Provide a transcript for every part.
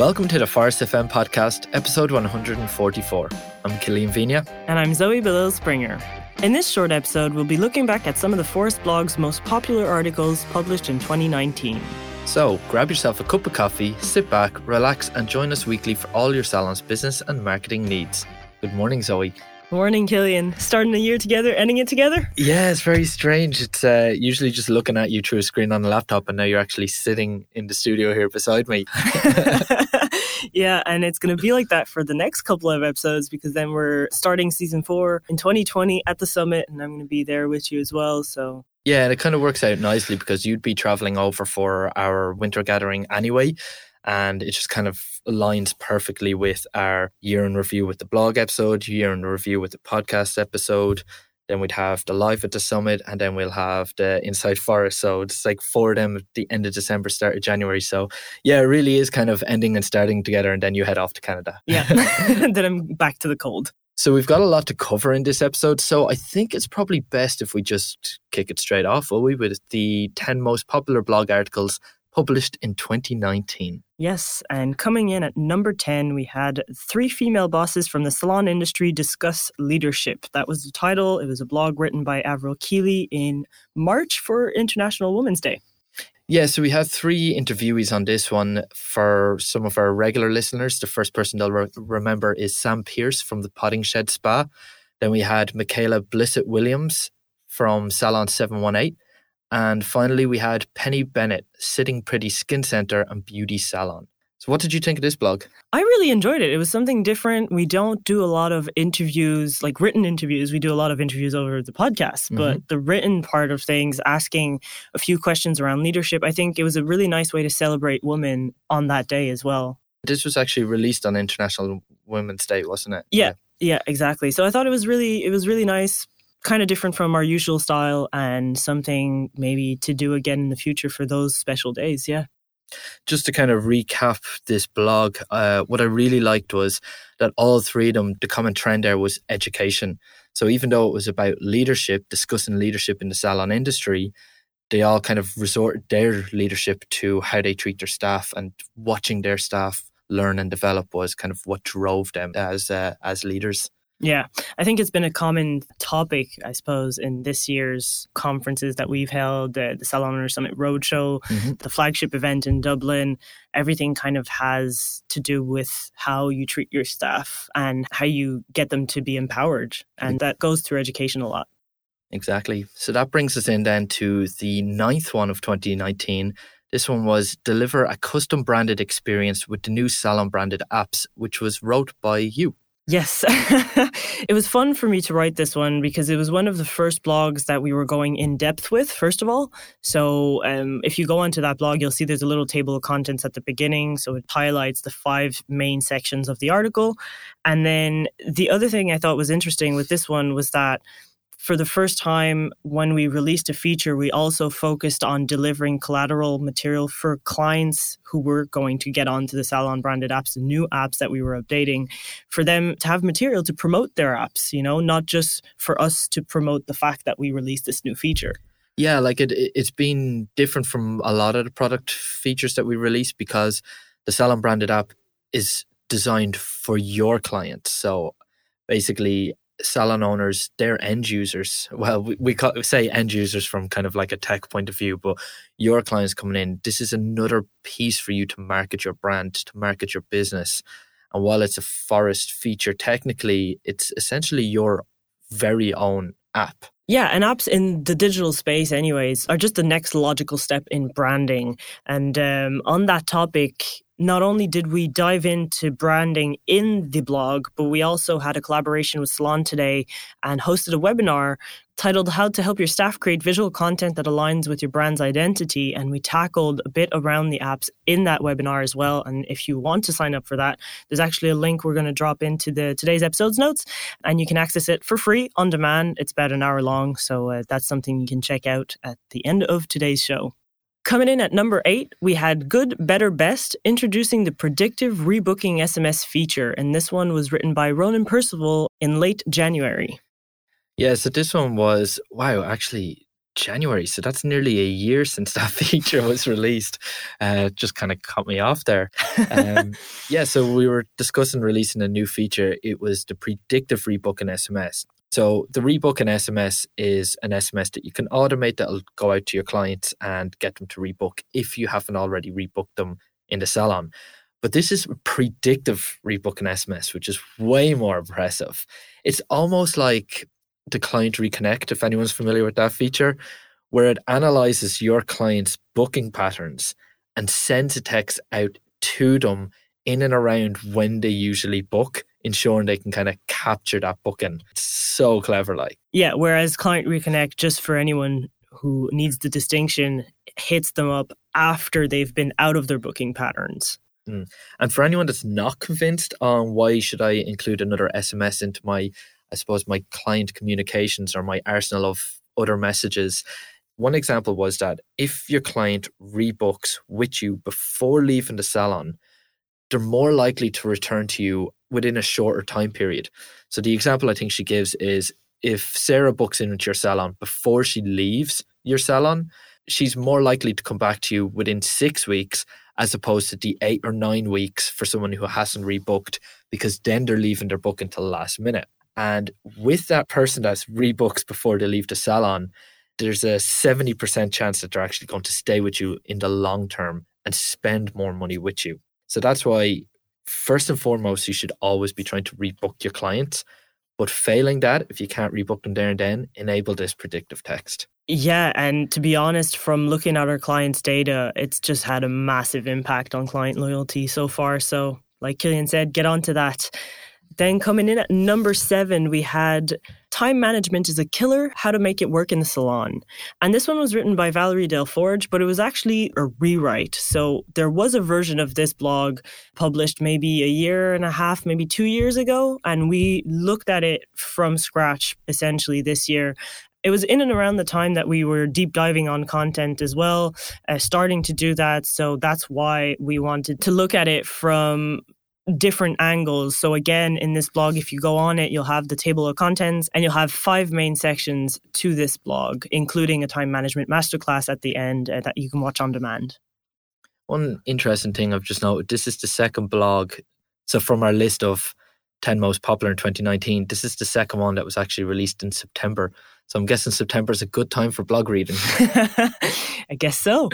Welcome to the Phorest FM podcast, episode 144. I'm Killian Vigna. And I'm Zoe Belisle-Springer. In this short episode, we'll be looking back at some of the Phorest blog's most popular articles published in 2019. So grab yourself a cup of coffee, sit back, relax, and join us weekly for all your salon's business and marketing needs. Good morning, Zoe. Morning, Killian. Starting the year together, ending it together? Yeah, it's very strange. It's uh, usually just looking at you through a screen on a laptop, and now you're actually sitting in the studio here beside me. yeah, and it's going to be like that for the next couple of episodes because then we're starting season four in 2020 at the summit, and I'm going to be there with you as well. So yeah, and it kind of works out nicely because you'd be traveling over for our winter gathering anyway and it just kind of aligns perfectly with our year in review with the blog episode, year in review with the podcast episode. Then we'd have the live at the summit, and then we'll have the Inside Phorest. So it's like four of them at the end of December, start of January. So yeah, it really is kind of ending and starting together, and then you head off to Canada. Yeah, then I'm back to the cold. So we've got a lot to cover in this episode. So I think it's probably best if we just kick it straight off, will we, with the 10 most popular blog articles published in 2019. Yes, and coming in at number 10, we had three female bosses from the salon industry discuss leadership. That was the title. It was a blog written by Avril Keeley in March for International Women's Day. Yeah, so we have three interviewees on this one for some of our regular listeners. The first person they'll re- remember is Sam Pierce from the Potting Shed Spa. Then we had Michaela Blissett Williams from Salon 718. And finally, we had Penny Bennett, Sitting Pretty Skin Center and Beauty Salon. So, what did you think of this blog? I really enjoyed it. It was something different. We don't do a lot of interviews, like written interviews. We do a lot of interviews over the podcast, mm-hmm. but the written part of things, asking a few questions around leadership, I think it was a really nice way to celebrate women on that day as well. This was actually released on International Women's Day, wasn't it? Yeah, yeah, yeah exactly. So I thought it was really, it was really nice kind of different from our usual style and something maybe to do again in the future for those special days. Yeah. Just to kind of recap this blog, uh, what I really liked was that all three of them, the common trend there was education. So even though it was about leadership, discussing leadership in the salon industry, they all kind of resort their leadership to how they treat their staff and watching their staff learn and develop was kind of what drove them as uh, as leaders. Yeah, I think it's been a common topic, I suppose, in this year's conferences that we've held, uh, the Salon Owner Summit Roadshow, mm-hmm. the flagship event in Dublin. Everything kind of has to do with how you treat your staff and how you get them to be empowered. And that goes through education a lot. Exactly. So that brings us in then to the ninth one of 2019. This one was deliver a custom branded experience with the new Salon branded apps, which was wrote by you. Yes. it was fun for me to write this one because it was one of the first blogs that we were going in depth with, first of all. So, um, if you go onto that blog, you'll see there's a little table of contents at the beginning. So, it highlights the five main sections of the article. And then the other thing I thought was interesting with this one was that for the first time, when we released a feature, we also focused on delivering collateral material for clients who were going to get onto the Salon branded apps, the new apps that we were updating, for them to have material to promote their apps, you know, not just for us to promote the fact that we released this new feature. Yeah, like it, it's been different from a lot of the product features that we release because the Salon branded app is designed for your clients. So basically, salon owners, they're end users. Well, we, we call, say end users from kind of like a tech point of view, but your clients coming in, this is another piece for you to market your brand, to market your business. And while it's a Phorest feature, technically, it's essentially your very own app. Yeah, and apps in the digital space, anyways, are just the next logical step in branding. And um, on that topic, not only did we dive into branding in the blog, but we also had a collaboration with Salon Today and hosted a webinar titled How to Help Your Staff Create Visual Content That Aligns with Your Brand's Identity. And we tackled a bit around the apps in that webinar as well. And if you want to sign up for that, there's actually a link we're going to drop into the today's episode's notes, and you can access it for free on demand. It's about an hour long. So uh, that's something you can check out at the end of today's show. Coming in at number eight, we had Good, Better, Best introducing the predictive rebooking SMS feature. And this one was written by Ronan Percival in late January. Yeah, so this one was, wow, actually, January. So that's nearly a year since that feature was released. Uh, just kind of caught me off there. Um, yeah, so we were discussing releasing a new feature. It was the predictive rebooking SMS. So the rebook an SMS is an SMS that you can automate that'll go out to your clients and get them to rebook if you haven't already rebooked them in the salon. But this is predictive rebook in SMS, which is way more impressive. It's almost like the client reconnect, if anyone's familiar with that feature, where it analyzes your client's booking patterns and sends a text out to them in and around when they usually book, ensuring they can kind of capture that booking. It's so clever, like. Yeah, whereas Client Reconnect, just for anyone who needs the distinction, hits them up after they've been out of their booking patterns. Mm. And for anyone that's not convinced on why should I include another SMS into my I suppose, my client communications or my arsenal of other messages. One example was that if your client rebooks with you before leaving the salon, they're more likely to return to you within a shorter time period. So the example I think she gives is if Sarah books in with your salon before she leaves your salon, she's more likely to come back to you within six weeks as opposed to the eight or nine weeks for someone who hasn't rebooked because then they're leaving their book until the last minute. And with that person that's rebooks before they leave the salon, there's a 70% chance that they're actually going to stay with you in the long term and spend more money with you. So that's why, first and foremost, you should always be trying to rebook your clients. But failing that, if you can't rebook them there and then, enable this predictive text. Yeah, and to be honest, from looking at our clients' data, it's just had a massive impact on client loyalty so far. So, like Killian said, get onto that. Then coming in at number seven, we had Time Management is a Killer How to Make It Work in the Salon. And this one was written by Valerie Delforge, but it was actually a rewrite. So there was a version of this blog published maybe a year and a half, maybe two years ago. And we looked at it from scratch essentially this year it was in and around the time that we were deep diving on content as well, uh, starting to do that. So that's why we wanted to look at it from different angles. So again, in this blog, if you go on it, you'll have the table of contents and you'll have five main sections to this blog, including a time management masterclass at the end uh, that you can watch on demand. One interesting thing I've just noted, this is the second blog. So from our list of 10 most popular in 2019, this is the second one that was actually released in September. So I'm guessing September is a good time for blog reading. I guess so.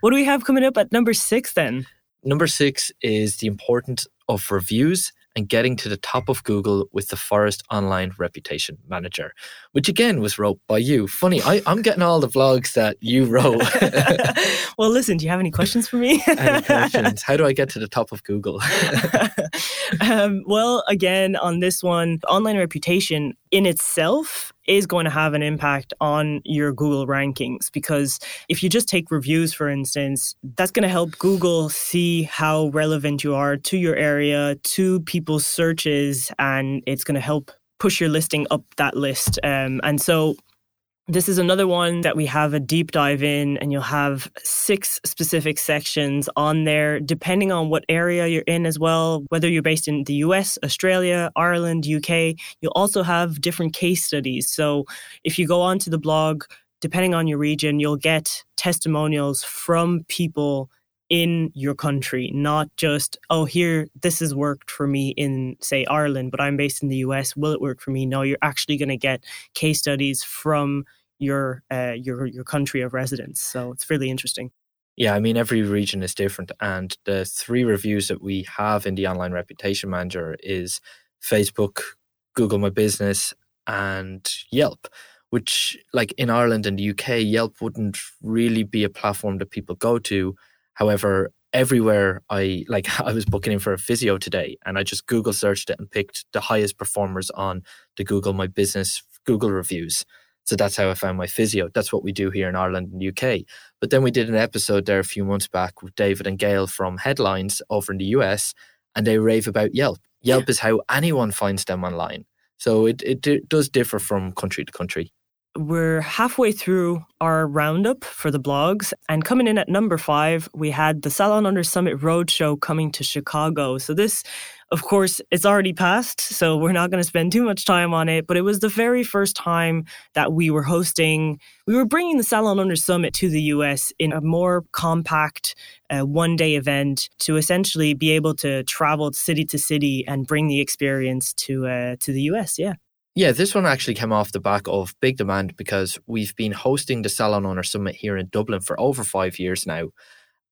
What do we have coming up at number six then? Number six is the importance of reviews and getting to the top of Google with the Phorest Online Reputation Manager, which again was wrote by you. Funny, I, am getting all the vlogs that you wrote. well, listen, do you have any questions for me? any questions? How do I get to the top of Google? um, well, again, on this one, online reputation in itself is going to have an impact on your Google rankings because if you just take reviews, for instance, that's going to help Google see how relevant you are to your area, to people's searches, and it's going to help push your listing up that list. Um, and so this is another one that we have a deep dive in, and you'll have six specific sections on there, depending on what area you're in as well, whether you're based in the US, Australia, Ireland, UK. You'll also have different case studies. So if you go onto the blog, depending on your region, you'll get testimonials from people in your country, not just, oh, here, this has worked for me in, say, Ireland, but I'm based in the US. Will it work for me? No, you're actually going to get case studies from your uh, your your country of residence. So it's really interesting. Yeah, I mean every region is different, and the three reviews that we have in the online reputation manager is Facebook, Google My Business, and Yelp. Which, like in Ireland and the UK, Yelp wouldn't really be a platform that people go to. However, everywhere I like I was booking in for a physio today and I just Google searched it and picked the highest performers on the Google My Business Google reviews. So that's how I found my physio. That's what we do here in Ireland and UK. But then we did an episode there a few months back with David and Gail from Headlines over in the US, and they rave about Yelp. Yelp yeah. is how anyone finds them online. So it, it, it does differ from country to country. We're halfway through our roundup for the blogs. And coming in at number five, we had the Salon Owner Summit Roadshow coming to Chicago. So this of course, it's already passed, so we're not going to spend too much time on it. But it was the very first time that we were hosting, we were bringing the Salon Owner Summit to the US in a more compact uh, one day event to essentially be able to travel city to city and bring the experience to uh, to the US. Yeah. Yeah, this one actually came off the back of big demand because we've been hosting the Salon Owner Summit here in Dublin for over five years now.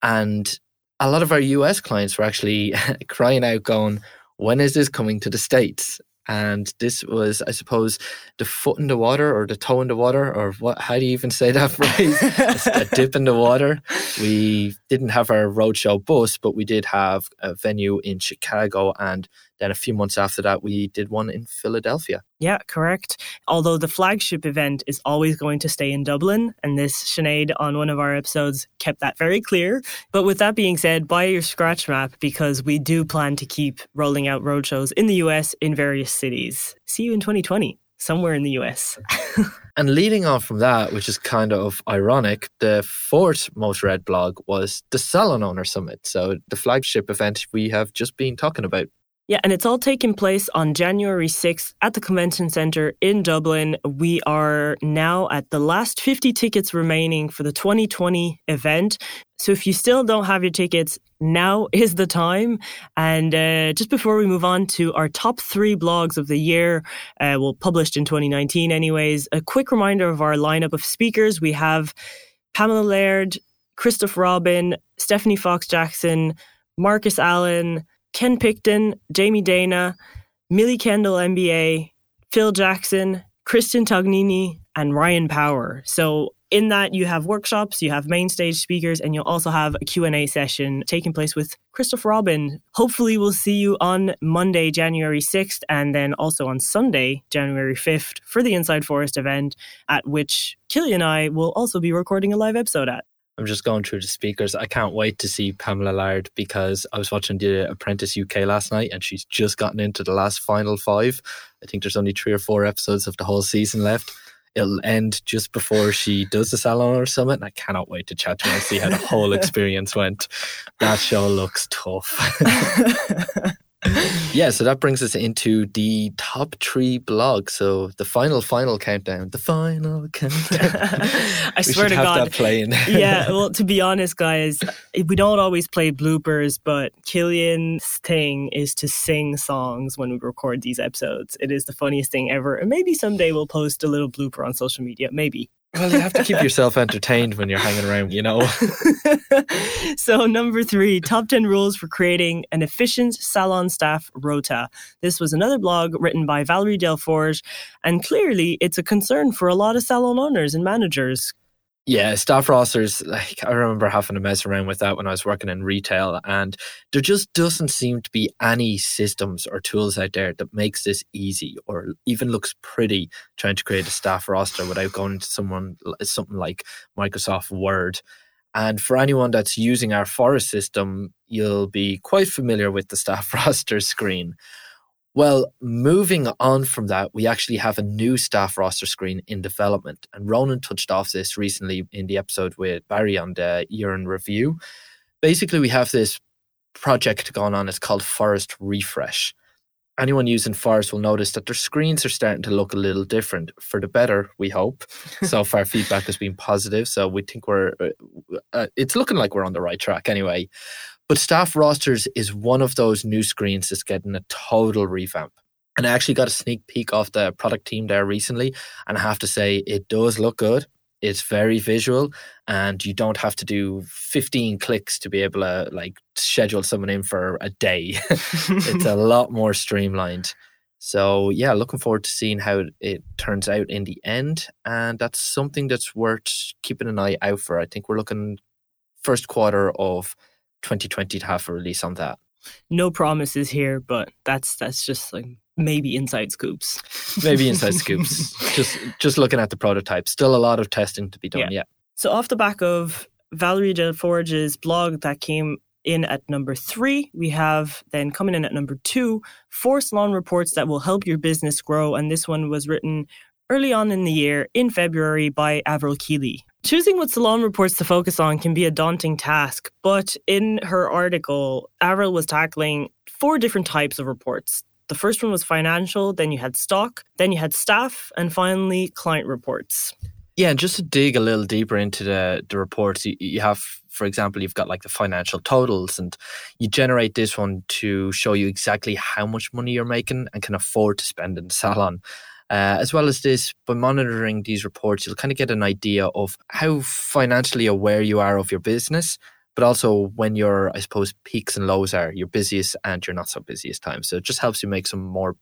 And a lot of our US clients were actually crying out, going, when is this coming to the States? And this was, I suppose, the foot in the water or the toe in the water, or what? How do you even say that phrase? a, a dip in the water. We didn't have our roadshow bus, but we did have a venue in Chicago and then a few months after that, we did one in Philadelphia. Yeah, correct. Although the flagship event is always going to stay in Dublin, and this Sinead on one of our episodes kept that very clear. But with that being said, buy your scratch map because we do plan to keep rolling out roadshows in the US in various cities. See you in 2020 somewhere in the US. and leading on from that, which is kind of ironic, the fourth most read blog was the Salon Owner Summit. So the flagship event we have just been talking about. Yeah, and it's all taking place on January 6th at the Convention Centre in Dublin. We are now at the last 50 tickets remaining for the 2020 event. So if you still don't have your tickets, now is the time. And uh, just before we move on to our top three blogs of the year, uh, well, published in 2019 anyways, a quick reminder of our lineup of speakers. We have Pamela Laird, Christophe Robin, Stephanie Fox Jackson, Marcus Allen, Ken Picton, Jamie Dana, Millie Kendall MBE, Phil Jackson, Kristen Tognini, and Ryan Power. So in that you have workshops, you have main stage speakers, and you'll also have a Q&A session taking place with Christopher Robin. Hopefully we'll see you on Monday, January 6th, and then also on Sunday, January 5th for the Inside Phorest event at which Killy and I will also be recording a live episode at. I'm just going through the speakers. I can't wait to see Pamela Laird because I was watching The Apprentice UK last night and she's just gotten into the last final five. I think there's only three or four episodes of the whole season left. It'll end just before she does the Salon Owner Summit, and I cannot wait to chat to her and see how the whole experience went. That show looks tough. yeah, so that brings us into the top three blogs. So the final, final countdown. The final countdown. I swear to God. playing. yeah, well, to be honest, guys, we don't always play bloopers, but Killian's thing is to sing songs when we record these episodes. It is the funniest thing ever. And maybe someday we'll post a little blooper on social media. Maybe. Well, you have to keep yourself entertained when you're hanging around, you know. so, number three top 10 rules for creating an efficient salon staff rota. This was another blog written by Valerie Delforge, and clearly it's a concern for a lot of salon owners and managers yeah, staff rosters, like I remember having to mess around with that when I was working in retail and there just doesn't seem to be any systems or tools out there that makes this easy or even looks pretty trying to create a staff roster without going to someone something like Microsoft Word. And for anyone that's using our Phorest system, you'll be quite familiar with the staff roster screen. Well, moving on from that, we actually have a new staff roster screen in development. And Ronan touched off this recently in the episode with Barry on the year in review. Basically, we have this project going on. It's called Phorest Refresh. Anyone using Phorest will notice that their screens are starting to look a little different for the better, we hope. so far, feedback has been positive. So we think we're, uh, uh, it's looking like we're on the right track anyway. But staff rosters is one of those new screens that's getting a total revamp. And I actually got a sneak peek off the product team there recently. And I have to say, it does look good. It's very visual, and you don't have to do 15 clicks to be able to like schedule someone in for a day. it's a lot more streamlined. So, yeah, looking forward to seeing how it turns out in the end. And that's something that's worth keeping an eye out for. I think we're looking first quarter of 2020 to have a release on that. No promises here, but that's that's just like maybe inside scoops. maybe inside scoops. Just just looking at the prototype. Still a lot of testing to be done. Yeah. yeah. So off the back of Valerie Delforge's blog that came in at number three, we have then coming in at number two, four salon reports that will help your business grow. And this one was written early on in the year in February by Avril Keeley. Choosing what salon reports to focus on can be a daunting task, but in her article, Avril was tackling four different types of reports. The first one was financial, then you had stock, then you had staff, and finally client reports. Yeah, and just to dig a little deeper into the, the reports, you, you have, for example, you've got like the financial totals, and you generate this one to show you exactly how much money you're making and can afford to spend in the salon. Uh, as well as this, by monitoring these reports, you'll kind of get an idea of how financially aware you are of your business, but also when your, I suppose, peaks and lows are, your busiest and your not so busiest times. So it just helps you make some more,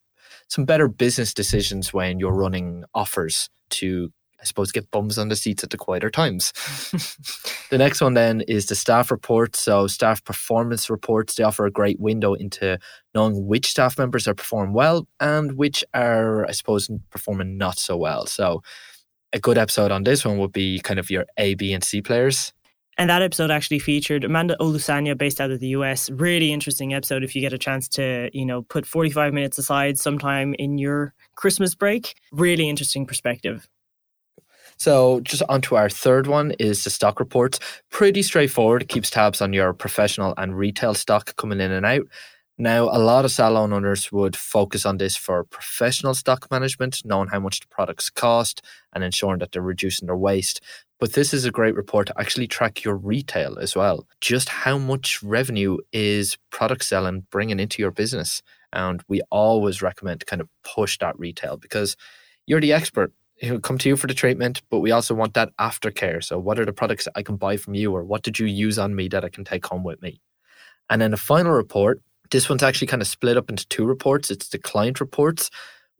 some better business decisions when you're running offers to I suppose, get bums on the seats at the quieter times. the next one then is the staff reports. So, staff performance reports, they offer a great window into knowing which staff members are performing well and which are, I suppose, performing not so well. So, a good episode on this one would be kind of your A, B, and C players. And that episode actually featured Amanda Olusanya, based out of the US. Really interesting episode if you get a chance to, you know, put 45 minutes aside sometime in your Christmas break. Really interesting perspective. So, just onto our third one is the stock reports. Pretty straightforward. Keeps tabs on your professional and retail stock coming in and out. Now, a lot of salon owners would focus on this for professional stock management, knowing how much the products cost and ensuring that they're reducing their waste. But this is a great report to actually track your retail as well. Just how much revenue is product selling bringing into your business? And we always recommend to kind of push that retail because you're the expert he'll come to you for the treatment, but we also want that aftercare. So, what are the products I can buy from you, or what did you use on me that I can take home with me? And then the final report, this one's actually kind of split up into two reports. It's the client reports.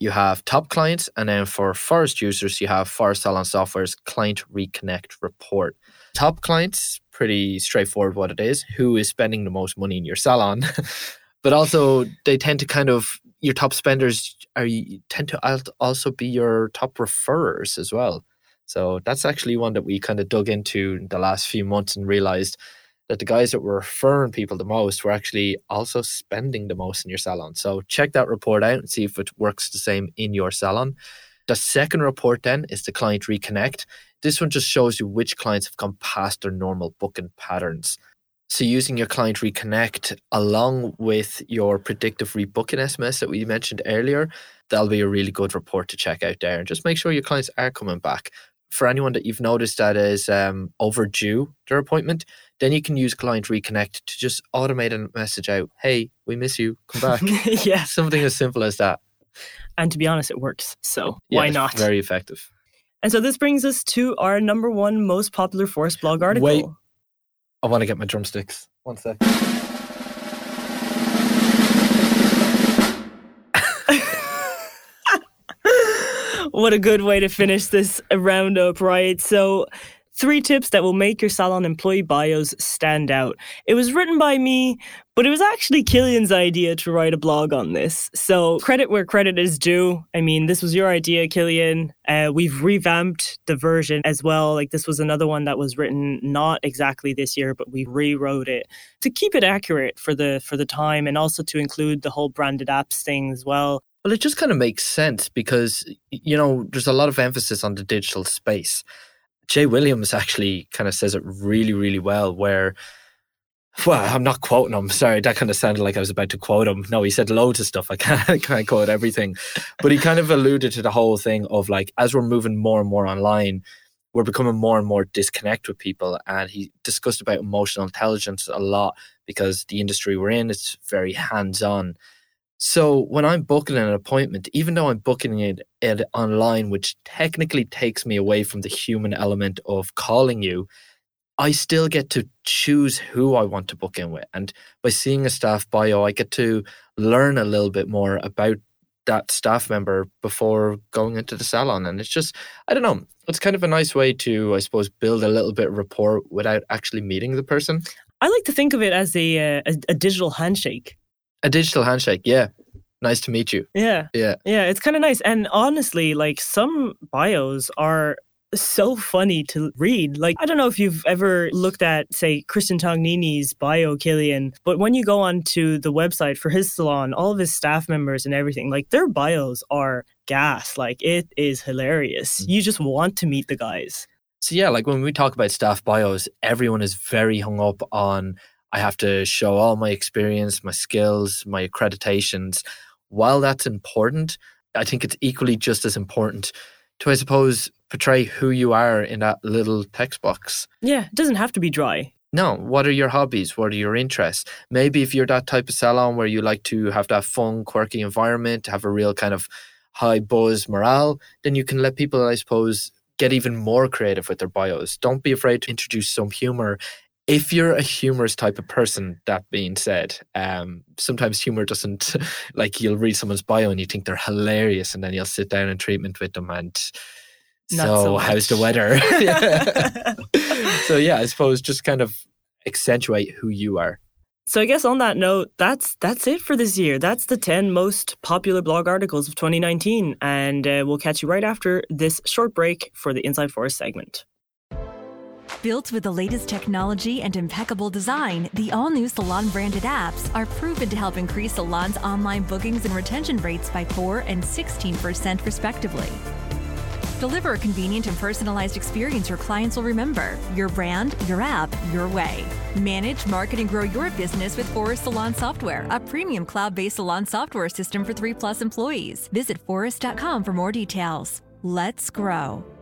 You have top clients, and then for Phorest users, you have Phorest Salon Software's Client Reconnect report. Top clients, pretty straightforward what it is. Who is spending the most money in your salon? but also, they tend to kind of your top spenders Uh, are you tend to also be your top referrers as well. So that's actually one that we kind of dug into the last few months and realized that the guys that were referring people the most were actually also spending the most in your salon. So check that report out and see if it works the same in your salon. The second report then is the client reconnect. This one just shows you which clients have gone past their normal booking patterns. So using your client reconnect along with your predictive rebooking SMS that we mentioned earlier, that'll be a really good report to check out there. And just make sure your clients are coming back. For anyone that you've noticed that is um, overdue their appointment, then you can use client reconnect to just automate a message out. Hey, we miss you. Come back. yeah. Something as simple as that. And to be honest, it works. So yeah, why not? Very effective. And so this brings us to our number one most popular Phorest blog article. Wait, I want to get my drumsticks. One sec. what a good way to finish this roundup, right? So, Three tips that will make your salon employee bios stand out. It was written by me, but it was actually Killian's idea to write a blog on this. So credit where credit is due. I mean, this was your idea, Killian. Uh, we've revamped the version as well. Like this was another one that was written not exactly this year, but we rewrote it to keep it accurate for the for the time and also to include the whole branded apps thing as well. Well, it just kind of makes sense because you know there's a lot of emphasis on the digital space Jay Williams actually kind of says it really, really well. Where, well, I'm not quoting him. Sorry, that kind of sounded like I was about to quote him. No, he said loads of stuff. I can't, I can't quote everything, but he kind of alluded to the whole thing of like as we're moving more and more online, we're becoming more and more disconnect with people. And he discussed about emotional intelligence a lot because the industry we're in is very hands on. So when I'm booking an appointment, even though I'm booking it, it online, which technically takes me away from the human element of calling you, I still get to choose who I want to book in with. And by seeing a staff bio, I get to learn a little bit more about that staff member before going into the salon. And it's just, I don't know, it's kind of a nice way to, I suppose, build a little bit of rapport without actually meeting the person. I like to think of it as a, uh, a, a digital handshake. A digital handshake, yeah. Nice to meet you. Yeah. Yeah. Yeah, it's kind of nice. And honestly, like some bios are so funny to read. Like, I don't know if you've ever looked at, say, Christian Tognini's bio, Killian, but when you go onto the website for his salon, all of his staff members and everything, like their bios are gas. Like, it is hilarious. Mm. You just want to meet the guys. So, yeah, like when we talk about staff bios, everyone is very hung up on I have to show all my experience, my skills, my accreditations. While that's important, I think it's equally just as important to, I suppose, portray who you are in that little text box. Yeah, it doesn't have to be dry. No, what are your hobbies? What are your interests? Maybe if you're that type of salon where you like to have that fun, quirky environment, have a real kind of high buzz morale, then you can let people, I suppose, get even more creative with their bios. Don't be afraid to introduce some humor if you're a humorous type of person, that being said, um, sometimes humor doesn't like you'll read someone's bio and you think they're hilarious, and then you'll sit down in treatment with them and Not so, so how's the weather? so yeah, I suppose just kind of accentuate who you are. So I guess on that note, that's that's it for this year. That's the ten most popular blog articles of 2019, and uh, we'll catch you right after this short break for the Inside Phorest segment. Built with the latest technology and impeccable design, the all new Salon branded apps are proven to help increase salons' online bookings and retention rates by 4 and 16%, respectively. Deliver a convenient and personalized experience your clients will remember. Your brand, your app, your way. Manage, market, and grow your business with Phorest Salon Software, a premium cloud based salon software system for 3 plus employees. Visit phorest.com for more details. Let's grow.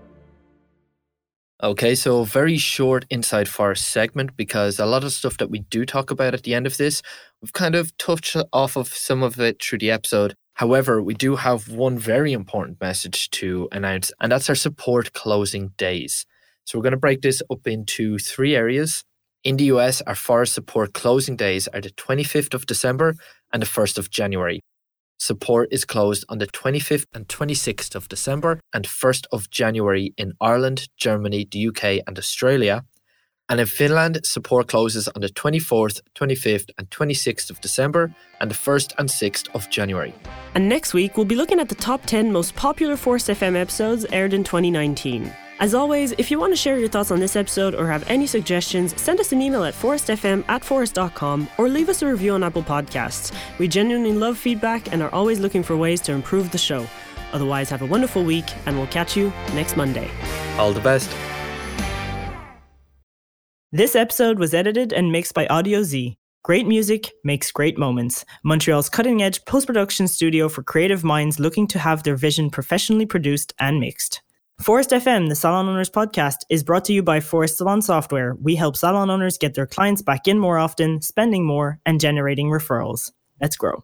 Okay, so very short Inside Phorest segment because a lot of stuff that we do talk about at the end of this, we've kind of touched off of some of it through the episode. However, we do have one very important message to announce, and that's our support closing days. So we're going to break this up into three areas. In the US, our Phorest support closing days are the 25th of December and the 1st of January. Support is closed on the 25th and 26th of December and 1st of January in Ireland, Germany, the UK, and Australia. And in Finland, support closes on the 24th, 25th, and 26th of December and the 1st and 6th of January. And next week, we'll be looking at the top 10 most popular Phorest FM episodes aired in 2019. As always, if you want to share your thoughts on this episode or have any suggestions, send us an email at phorestfm at phorest.com or leave us a review on Apple Podcasts. We genuinely love feedback and are always looking for ways to improve the show. Otherwise, have a wonderful week and we'll catch you next Monday. All the best. This episode was edited and mixed by Audio Z. Great music makes great moments. Montreal's cutting edge post production studio for creative minds looking to have their vision professionally produced and mixed. Phorest FM, the Salon Owners podcast, is brought to you by Phorest Salon Software. We help salon owners get their clients back in more often, spending more, and generating referrals. Let's grow.